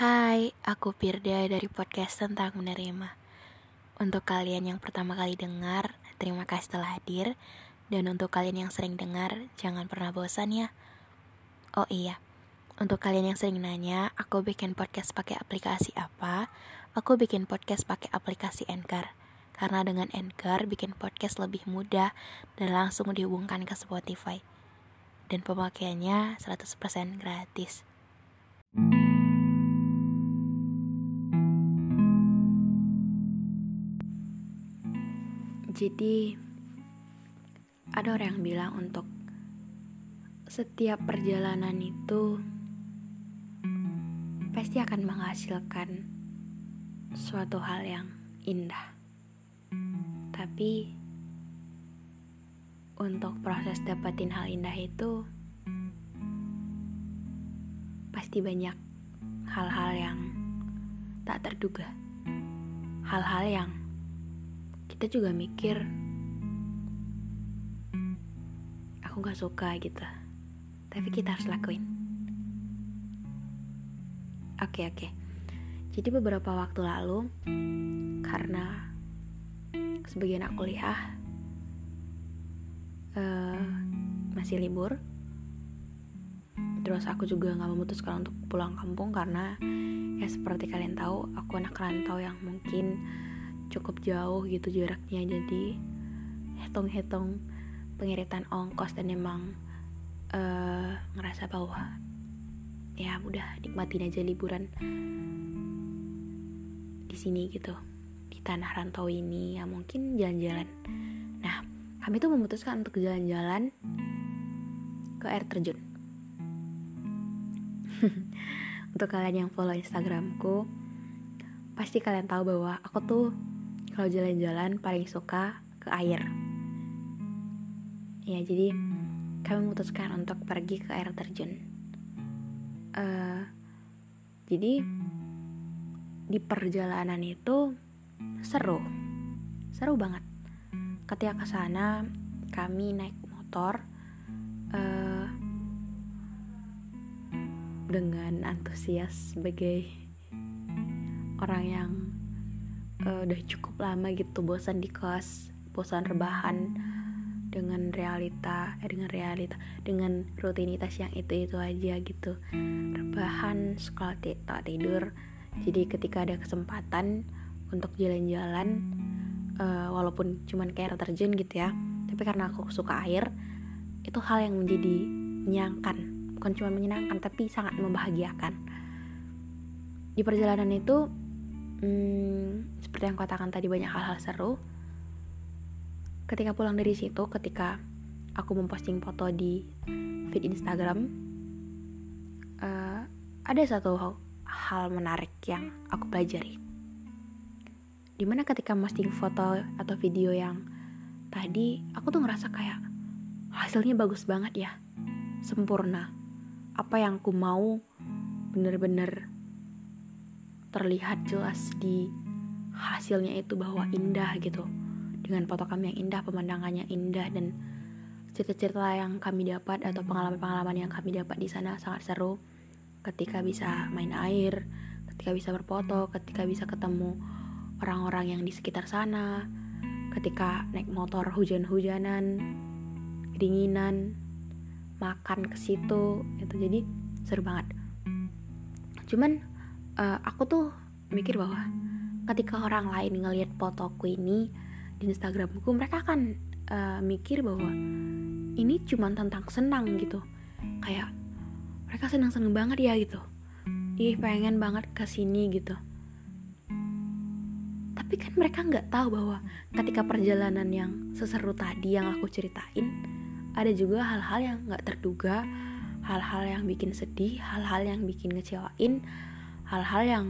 Hai, aku Pirda dari podcast tentang menerima. Untuk kalian yang pertama kali dengar, terima kasih telah hadir. Dan untuk kalian yang sering dengar, jangan pernah bosan ya. Oh iya, untuk kalian yang sering nanya, aku bikin podcast pakai aplikasi apa? Aku bikin podcast pakai aplikasi Anchor. Karena dengan Anchor bikin podcast lebih mudah dan langsung dihubungkan ke Spotify. Dan pemakaiannya 100% gratis. Jadi ada orang yang bilang untuk setiap perjalanan itu pasti akan menghasilkan suatu hal yang indah. Tapi untuk proses dapetin hal indah itu pasti banyak hal-hal yang tak terduga. Hal-hal yang kita juga mikir aku gak suka gitu. Tapi kita harus lakuin. Oke oke. Jadi beberapa waktu lalu karena sebagian aku kuliah uh, masih libur terus aku juga nggak memutuskan untuk pulang kampung karena ya seperti kalian tahu aku anak rantau yang mungkin cukup jauh gitu jaraknya. Jadi hitung-hitung pengiritan ongkos dan emang uh, ngerasa bahwa ya udah nikmatin aja liburan di sini gitu di tanah rantau ini. Ya mungkin jalan-jalan. Nah kami tuh memutuskan untuk jalan-jalan ke air terjun. Untuk kalian yang follow instagramku pasti kalian tahu bahwa aku tuh kalau jalan-jalan paling suka ke air. Ya, jadi kami memutuskan untuk pergi ke air terjun. Uh, jadi di perjalanan itu seru, seru banget. Ketika ke sana kami naik motor uh, dengan antusias sebagai orang yang uh, udah cukup lama gitu bosan di kos bosan rebahan dengan realita eh dengan realita dengan rutinitas yang itu itu aja gitu. Rebahan sekolah tak tidur. Jadi ketika ada kesempatan untuk jalan-jalan uh, walaupun cuman kayak air terjun gitu ya tapi karena aku suka air itu hal yang menjadi menyenangkan. Bukan cuma menyenangkan tapi sangat membahagiakan. Di perjalanan itu hmm, seperti yang katakan tadi banyak hal-hal seru. Ketika pulang dari situ ketika aku memposting foto di feed Instagram uh, ada satu hal menarik yang aku pelajari. Di mana ketika posting foto atau video yang tadi aku tuh ngerasa kayak hasilnya bagus banget ya sempurna. Apa yang aku mau bener-bener terlihat jelas di hasilnya itu bahwa indah gitu. Dengan foto kami yang indah pemandangannya indah dan cerita-cerita yang kami dapat atau pengalaman-pengalaman yang kami dapat di sana sangat seru. Ketika bisa main air ketika bisa berfoto ketika bisa ketemu orang-orang yang di sekitar sana ketika naik motor hujan-hujanan kedinginan makan ke situ itu jadi seru banget. Cuman uh, aku tuh mikir bahwa ketika orang lain ngelihat fotoku ini di Instagramku mereka akan uh, mikir bahwa ini cuma tentang senang gitu. Kayak mereka senang-senang banget ya gitu. Ih pengen banget ke sini gitu. Tapi kan mereka nggak tahu bahwa ketika perjalanan yang seseru tadi yang aku ceritain ada juga hal-hal yang nggak terduga hal-hal yang bikin sedih hal-hal yang bikin ngecewain hal-hal yang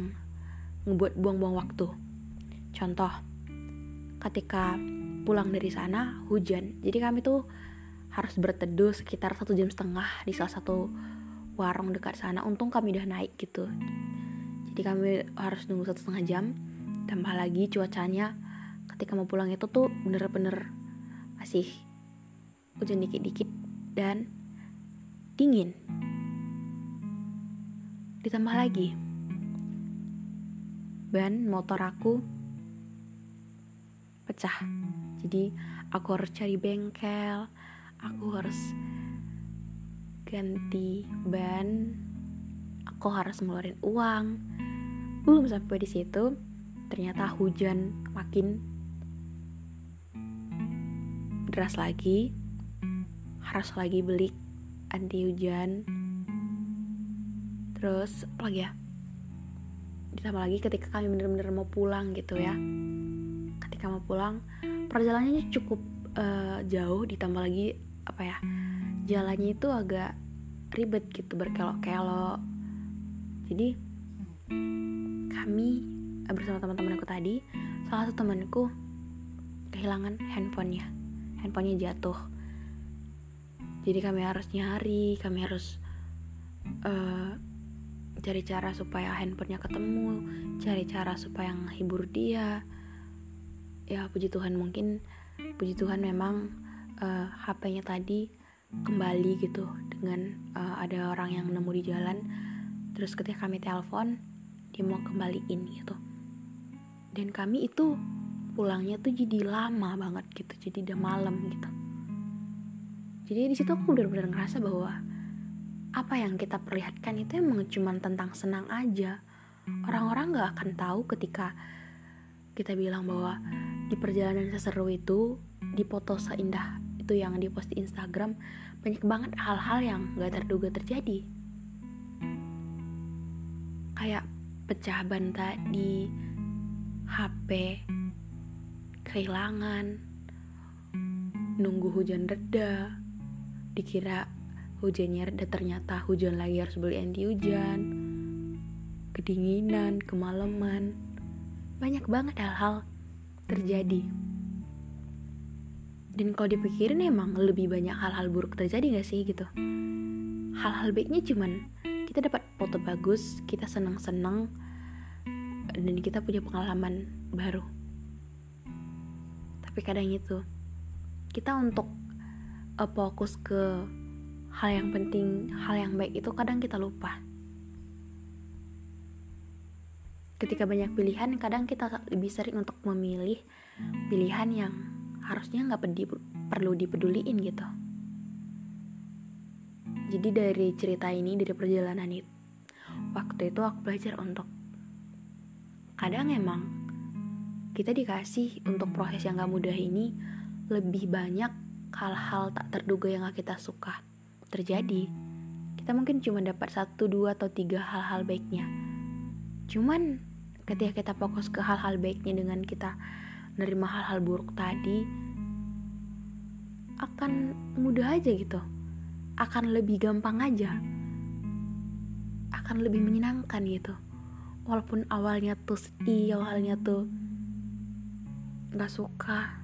ngebuat buang-buang waktu. Contoh ketika pulang dari sana hujan. Jadi kami tuh harus berteduh sekitar satu jam setengah di salah satu warung dekat sana. Untung kami udah naik gitu. Jadi kami harus nunggu satu setengah jam. Tambah lagi cuacanya. Ketika mau pulang itu tuh bener-bener masih hujan dikit-dikit dan dingin. Ditambah lagi ban motor aku pecah. Jadi aku harus cari bengkel. Aku harus ganti ban. Aku harus ngeluarin uang. Belum sampai di situ ternyata hujan makin deras lagi. Harus lagi beli anti hujan. Terus apa lagi ya ditambah lagi ketika kami bener-bener mau pulang gitu ya. Ketika mau pulang perjalanannya cukup uh, jauh ditambah lagi apa ya jalannya itu agak ribet gitu berkelok-kelok. Jadi kami eh, bersama teman-teman aku tadi salah satu temanku kehilangan handphonenya. Handphonenya jatuh. Jadi kami harus nyari kami harus uh, cari cara supaya handphonenya ketemu cari cara supaya menghibur dia. Ya puji Tuhan mungkin puji Tuhan memang uh, eh, HP-nya tadi kembali gitu dengan uh, ada orang yang nemu di jalan. Terus ketika kami telepon dia mau kembaliin gitu. Dan kami itu pulangnya tuh jadi lama banget gitu jadi udah malam gitu. Jadi di situ aku benar-benar ngerasa bahwa apa yang kita perlihatkan itu emang cuma tentang senang aja. Orang-orang gak akan tahu ketika kita bilang bahwa di perjalanan seseru itu di foto seindah itu yang di post di Instagram banyak banget hal-hal yang gak terduga terjadi. Kayak pecah ban tadi HP kehilangan nunggu hujan reda dikira hujannya reda ternyata hujan lagi harus beli anti hujan. Kedinginan kemalaman. Banyak banget hal-hal terjadi. Dan kalau dipikirin emang lebih banyak hal-hal buruk terjadi gak sih gitu? Hal-hal baiknya cuman kita dapat foto bagus kita senang-senang dan kita punya pengalaman baru. Tapi kadang itu kita untuk uh, fokus ke hal yang penting hal yang baik itu kadang kita lupa. Ketika banyak pilihan kadang kita lebih sering untuk memilih pilihan yang harusnya nggak perlu dipeduliin gitu. Jadi dari cerita ini dari perjalanan itu waktu itu aku belajar untuk kadang emang kita dikasih untuk proses yang gak mudah ini lebih banyak hal-hal tak terduga yang gak kita suka terjadi. Kita mungkin cuma dapat satu dua atau tiga hal-hal baiknya. Cuman ketika kita fokus ke hal-hal baiknya dengan kita nerima hal-hal buruk tadi akan mudah aja gitu. Akan lebih gampang aja. Akan lebih menyenangkan gitu. Walaupun awalnya tuh sedih awalnya tuh nggak suka.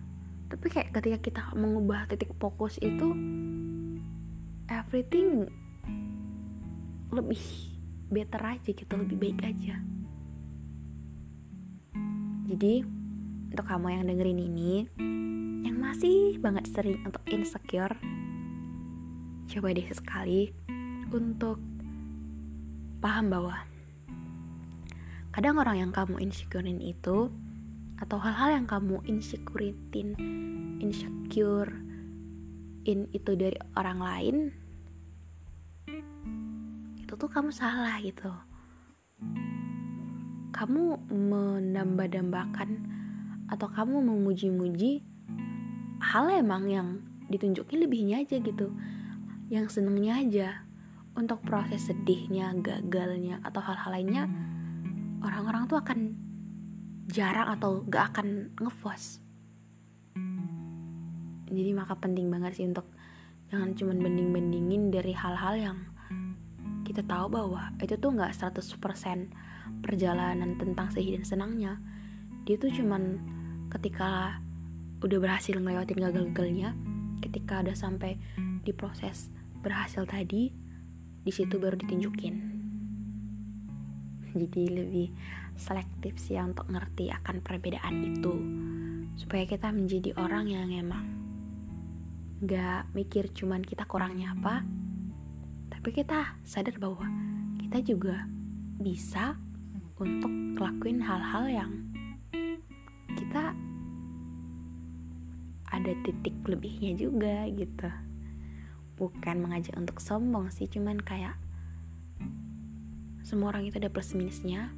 Tapi kayak ketika kita mengubah titik fokus itu everything lebih better aja gitu lebih baik aja. Jadi untuk kamu yang dengerin ini yang masih banget sering untuk insecure coba deh sekali untuk paham bahwa kadang orang yang kamu insecurein itu atau hal-hal yang kamu insecurein insecure in itu dari orang lain itu tuh kamu salah gitu. Kamu menambah-dambakan atau kamu memuji-muji hal emang yang ditunjukin lebihnya aja gitu yang senengnya aja. Untuk proses sedihnya gagalnya atau hal-hal lainnya orang-orang tuh akan jarang atau gak akan ngevoice jadi maka penting banget sih untuk jangan cuma banding-bandingin dari hal-hal yang kita tahu bahwa itu tuh nggak 100% perjalanan tentang sedih dan senangnya. Dia tuh cuman ketika udah berhasil ngelewatin gagal-gagalnya ketika udah sampai di proses berhasil tadi di situ baru ditunjukin. Jadi lebih selektif sih untuk ngerti akan perbedaan itu supaya kita menjadi orang yang emang gak mikir cuman kita kurangnya apa tapi kita sadar bahwa kita juga bisa untuk ngelakuin hal-hal yang kita ada titik lebihnya juga gitu. Bukan mengajak untuk sombong sih cuman kayak semua orang itu ada plus minusnya.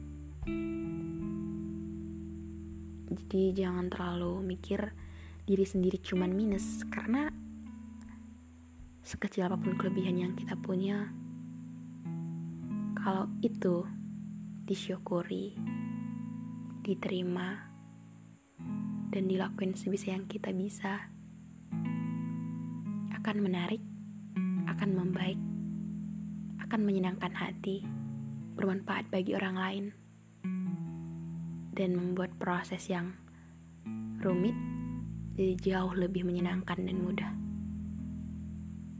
Jadi jangan terlalu mikir diri sendiri cuman minus karena sekecil apa pun kelebihan yang kita punya kalau itu disyukuri diterima dan dilakuin sebisa yang kita bisa akan menarik, akan membaik, akan menyenangkan hati, bermanfaat bagi orang lain, dan membuat proses yang rumit jadi jauh lebih menyenangkan dan mudah.